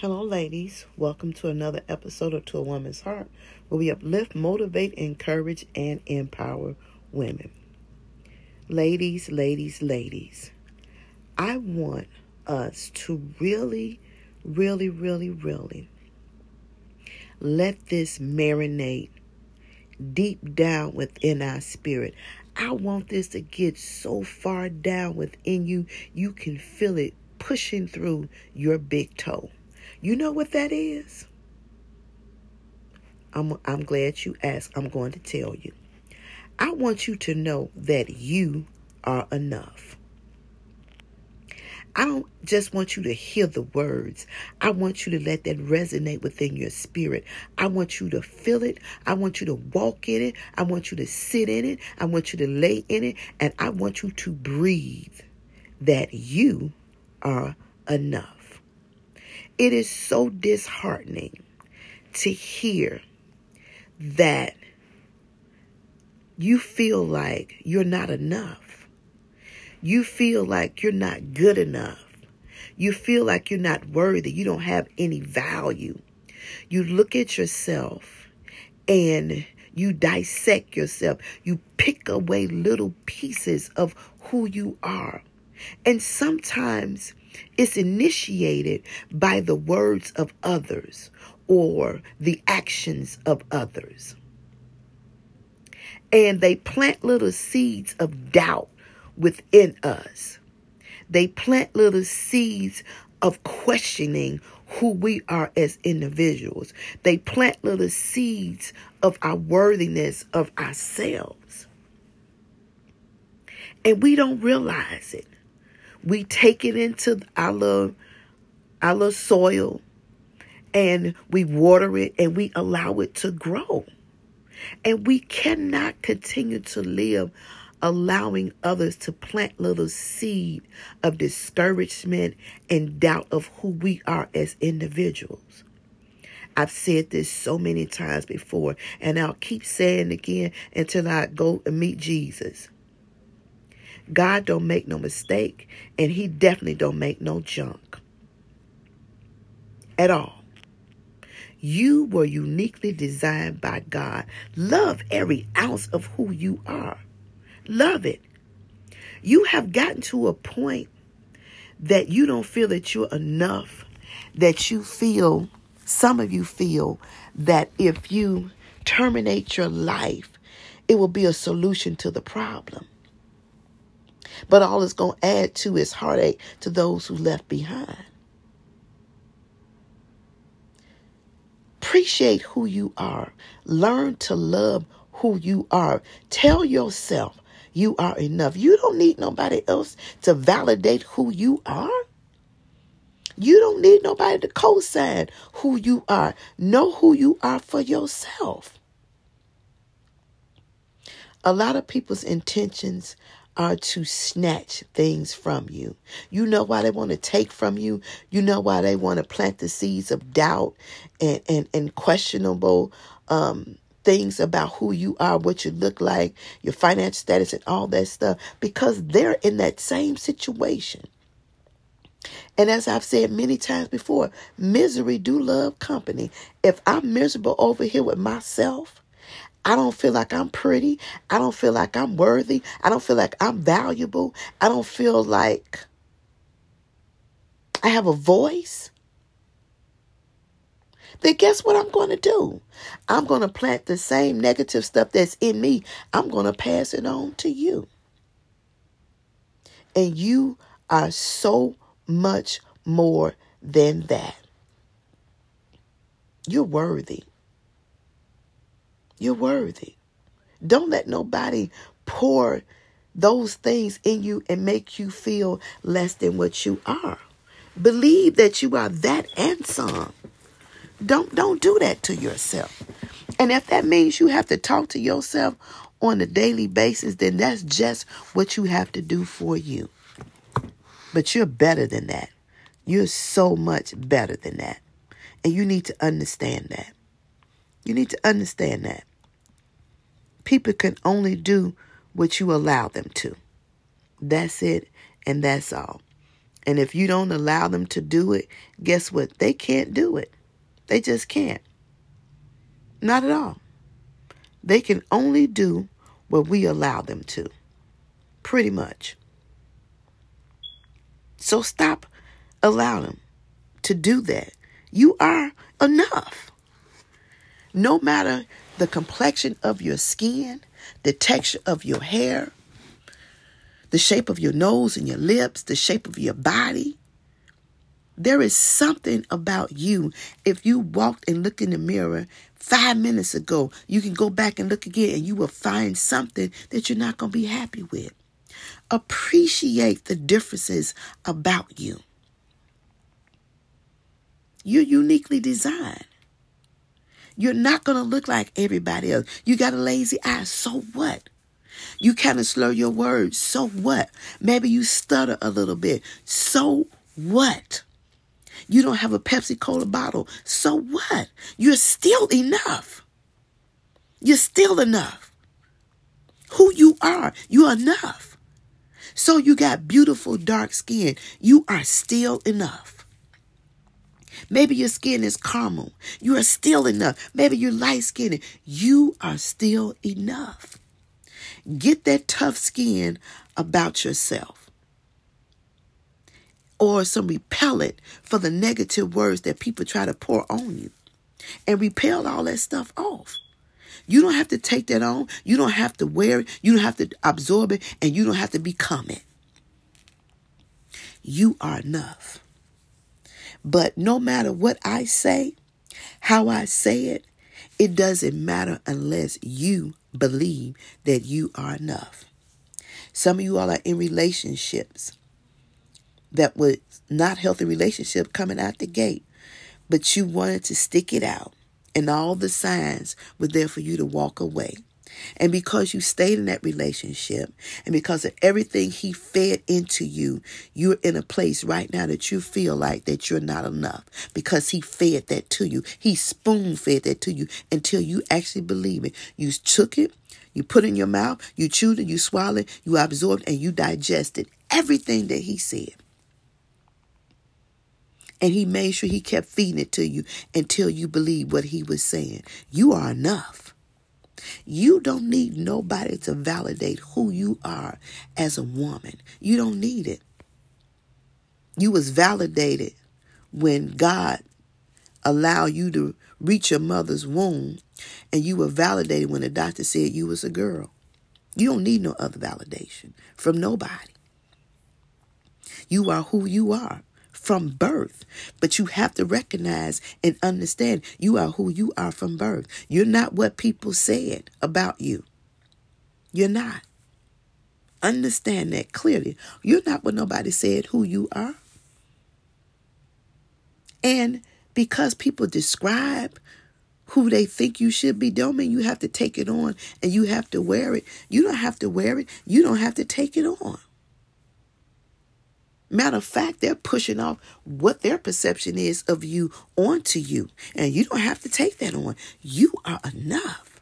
Hello, ladies. Welcome to another episode of To a Woman's Heart, where we uplift, motivate, encourage, and empower women. Ladies, ladies, ladies, I want us to really, really, really, really let this marinate deep down within our spirit. I want this to get so far down within you, you can feel it pushing through your big toe. You know what that is? I'm, I'm glad you asked. I'm going to tell you. I want you to know that you are enough. I don't just want you to hear the words. I want you to let that resonate within your spirit. I want you to feel it. I want you to walk in it. I want you to sit in it. I want you to lay in it. And I want you to breathe that you are enough. It is so disheartening to hear that you feel like you're not enough. You feel like you're not good enough. You feel like you're not worthy. You don't have any value. You look at yourself and you dissect yourself. You pick away little pieces of who you are. And sometimes it's initiated by the words of others or the actions of others. And they plant little seeds of doubt within us. They plant little seeds of questioning who we are as individuals. They plant little seeds of our worthiness of ourselves. And we don't realize it. We take it into our little, our little soil and we water it and we allow it to grow. And we cannot continue to live allowing others to plant little seed of discouragement and doubt of who we are as individuals. I've said this so many times before, and I'll keep saying it again until I go and meet Jesus. God don't make no mistake, and he definitely don't make no junk. At all. You were uniquely designed by God. Love every ounce of who you are. Love it. You have gotten to a point that you don't feel that you're enough, that you feel, some of you feel that if you terminate your life, it will be a solution to the problem. But all it's going to add to is heartache to those who left behind. Appreciate who you are. Learn to love who you are. Tell yourself you are enough. You don't need nobody else to validate who you are. You don't need nobody to co sign who you are. Know who you are for yourself. A lot of people's intentions are to snatch things from you. You know why they want to take from you. You know why they want to plant the seeds of doubt and, and, and questionable um, things about who you are, what you look like, your financial status, and all that stuff because they're in that same situation. And as I've said many times before, misery do love company. If I'm miserable over here with myself, I don't feel like I'm pretty. I don't feel like I'm worthy. I don't feel like I'm valuable. I don't feel like I have a voice. Then guess what I'm going to do? I'm going to plant the same negative stuff that's in me. I'm going to pass it on to you. And you are so much more than that. You're worthy. You're worthy. Don't let nobody pour those things in you and make you feel less than what you are. Believe that you are that and some. Don't don't do that to yourself. And if that means you have to talk to yourself on a daily basis, then that's just what you have to do for you. But you're better than that. You're so much better than that. And you need to understand that. You need to understand that people can only do what you allow them to. That's it, and that's all. And if you don't allow them to do it, guess what? They can't do it. They just can't. Not at all. They can only do what we allow them to. Pretty much. So stop allowing them to do that. You are enough. No matter the complexion of your skin, the texture of your hair, the shape of your nose and your lips, the shape of your body. There is something about you. If you walked and looked in the mirror five minutes ago, you can go back and look again and you will find something that you're not going to be happy with. Appreciate the differences about you. You're uniquely designed. You're not going to look like everybody else. You got a lazy eye. So what? You kind of slur your words. So what? Maybe you stutter a little bit. So what? You don't have a Pepsi Cola bottle. So what? You're still enough. You're still enough. Who you are, you're enough. So you got beautiful dark skin. You are still enough. Maybe your skin is caramel. You are still enough. Maybe you're light skinned. You are still enough. Get that tough skin about yourself. Or some repellent for the negative words that people try to pour on you. And repel all that stuff off. You don't have to take that on. You don't have to wear it. You don't have to absorb it. And you don't have to become it. You are enough. But no matter what I say, how I say it, it doesn't matter unless you believe that you are enough. Some of you all are in relationships that was not healthy relationship coming out the gate, but you wanted to stick it out, and all the signs were there for you to walk away. And because you stayed in that relationship and because of everything he fed into you, you're in a place right now that you feel like that you're not enough because he fed that to you. He spoon fed that to you until you actually believe it. You took it, you put it in your mouth, you chewed it, you swallowed it, you absorbed and you digested everything that he said. And he made sure he kept feeding it to you until you believed what he was saying. You are enough. You don't need nobody to validate who you are as a woman. You don't need it. You was validated when God allowed you to reach your mother's womb and you were validated when the doctor said you was a girl. You don't need no other validation from nobody. You are who you are from birth. But you have to recognize and understand you are who you are from birth. You're not what people said about you. You're not. Understand that clearly. You're not what nobody said who you are. And because people describe who they think you should be, don't mean you have to take it on and you have to wear it. You don't have to wear it. You don't have to take it on. Matter of fact, they're pushing off what their perception is of you onto you. And you don't have to take that on. You are enough.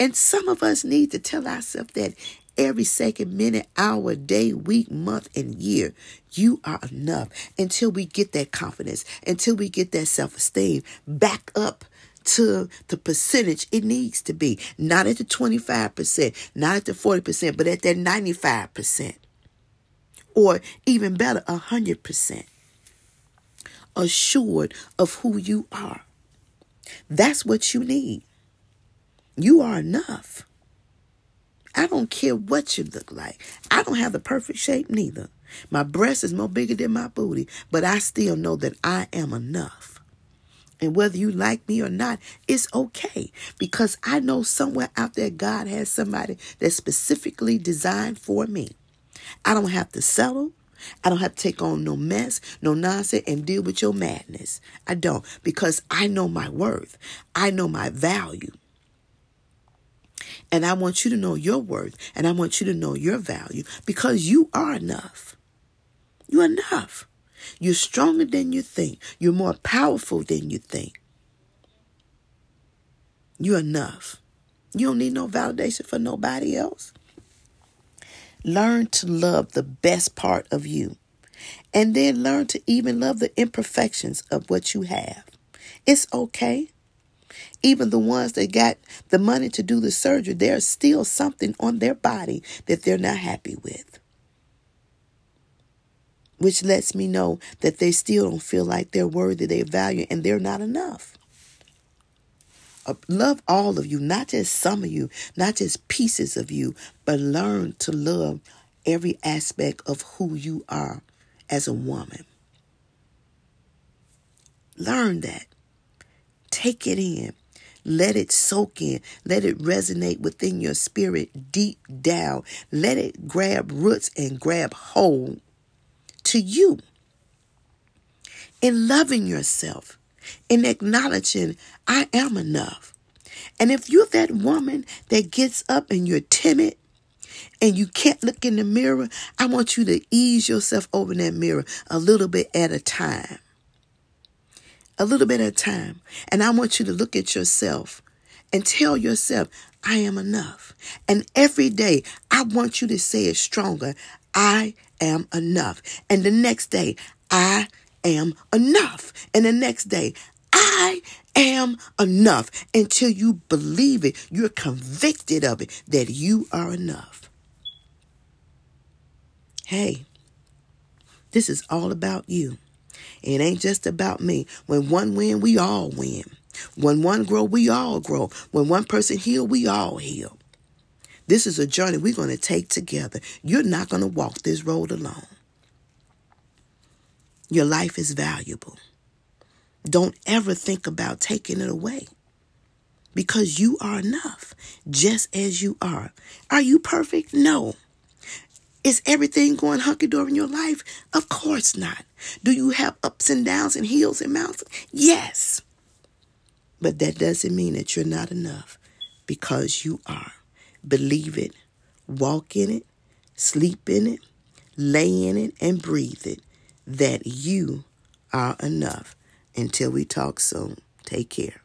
And some of us need to tell ourselves that every second, minute, hour, day, week, month, and year. You are enough until we get that confidence, until we get that self esteem back up to the percentage it needs to be. Not at the 25%, not at the 40%, but at that 95% or even better, a hundred percent assured of who you are. That's what you need. You are enough. I don't care what you look like. I don't have the perfect shape neither. My breast is more bigger than my booty, but I still know that I am enough. And whether you like me or not, it's okay because I know somewhere out there God has somebody that's specifically designed for me. I don't have to settle. I don't have to take on no mess, no nonsense, and deal with your madness. I don't because I know my worth. I know my value. And I want you to know your worth and I want you to know your value because you are enough. You're enough. You're stronger than you think. You're more powerful than you think. You're enough. You don't need no validation for nobody else. Learn to love the best part of you And then learn to even love the imperfections of what you have. It's okay. Even the ones that got the money to do the surgery, there's still something on their body that they're not happy with. Which lets me know that they still don't feel like they're worthy, they're valued, and they're not enough. Love all of you, not just some of you, not just pieces of you, but learn to love every aspect of who you are as a woman. Learn that. Take it in. Let it soak in. Let it resonate within your spirit deep down. Let it grab roots and grab hold to you. In loving yourself, in acknowledging I am enough. And if you're that woman that gets up and you're timid and you can't look in the mirror, I want you to ease yourself over that mirror a little bit at a time. A little bit at a time. And I want you to look at yourself and tell yourself, I am enough. And every day, I want you to say it stronger. I am enough. And the next day, I am enough. And the next day, I am enough until you believe it. You're convicted of it that you are enough. Hey, this is all about you. It ain't just about me. When one win, we all win. When one grow, we all grow. When one person heal, we all heal. This is a journey we're going to take together. You're not going to walk this road alone. Your life is valuable. Don't ever think about taking it away because you are enough just as you are. Are you perfect? No. Is everything going hunky dory in your life? Of course not. Do you have ups and downs and hills and mountains? Yes. But that doesn't mean that you're not enough because you are. Believe it, walk in it, sleep in it, lay in it, and breathe it that you are enough. Until we talk soon, take care.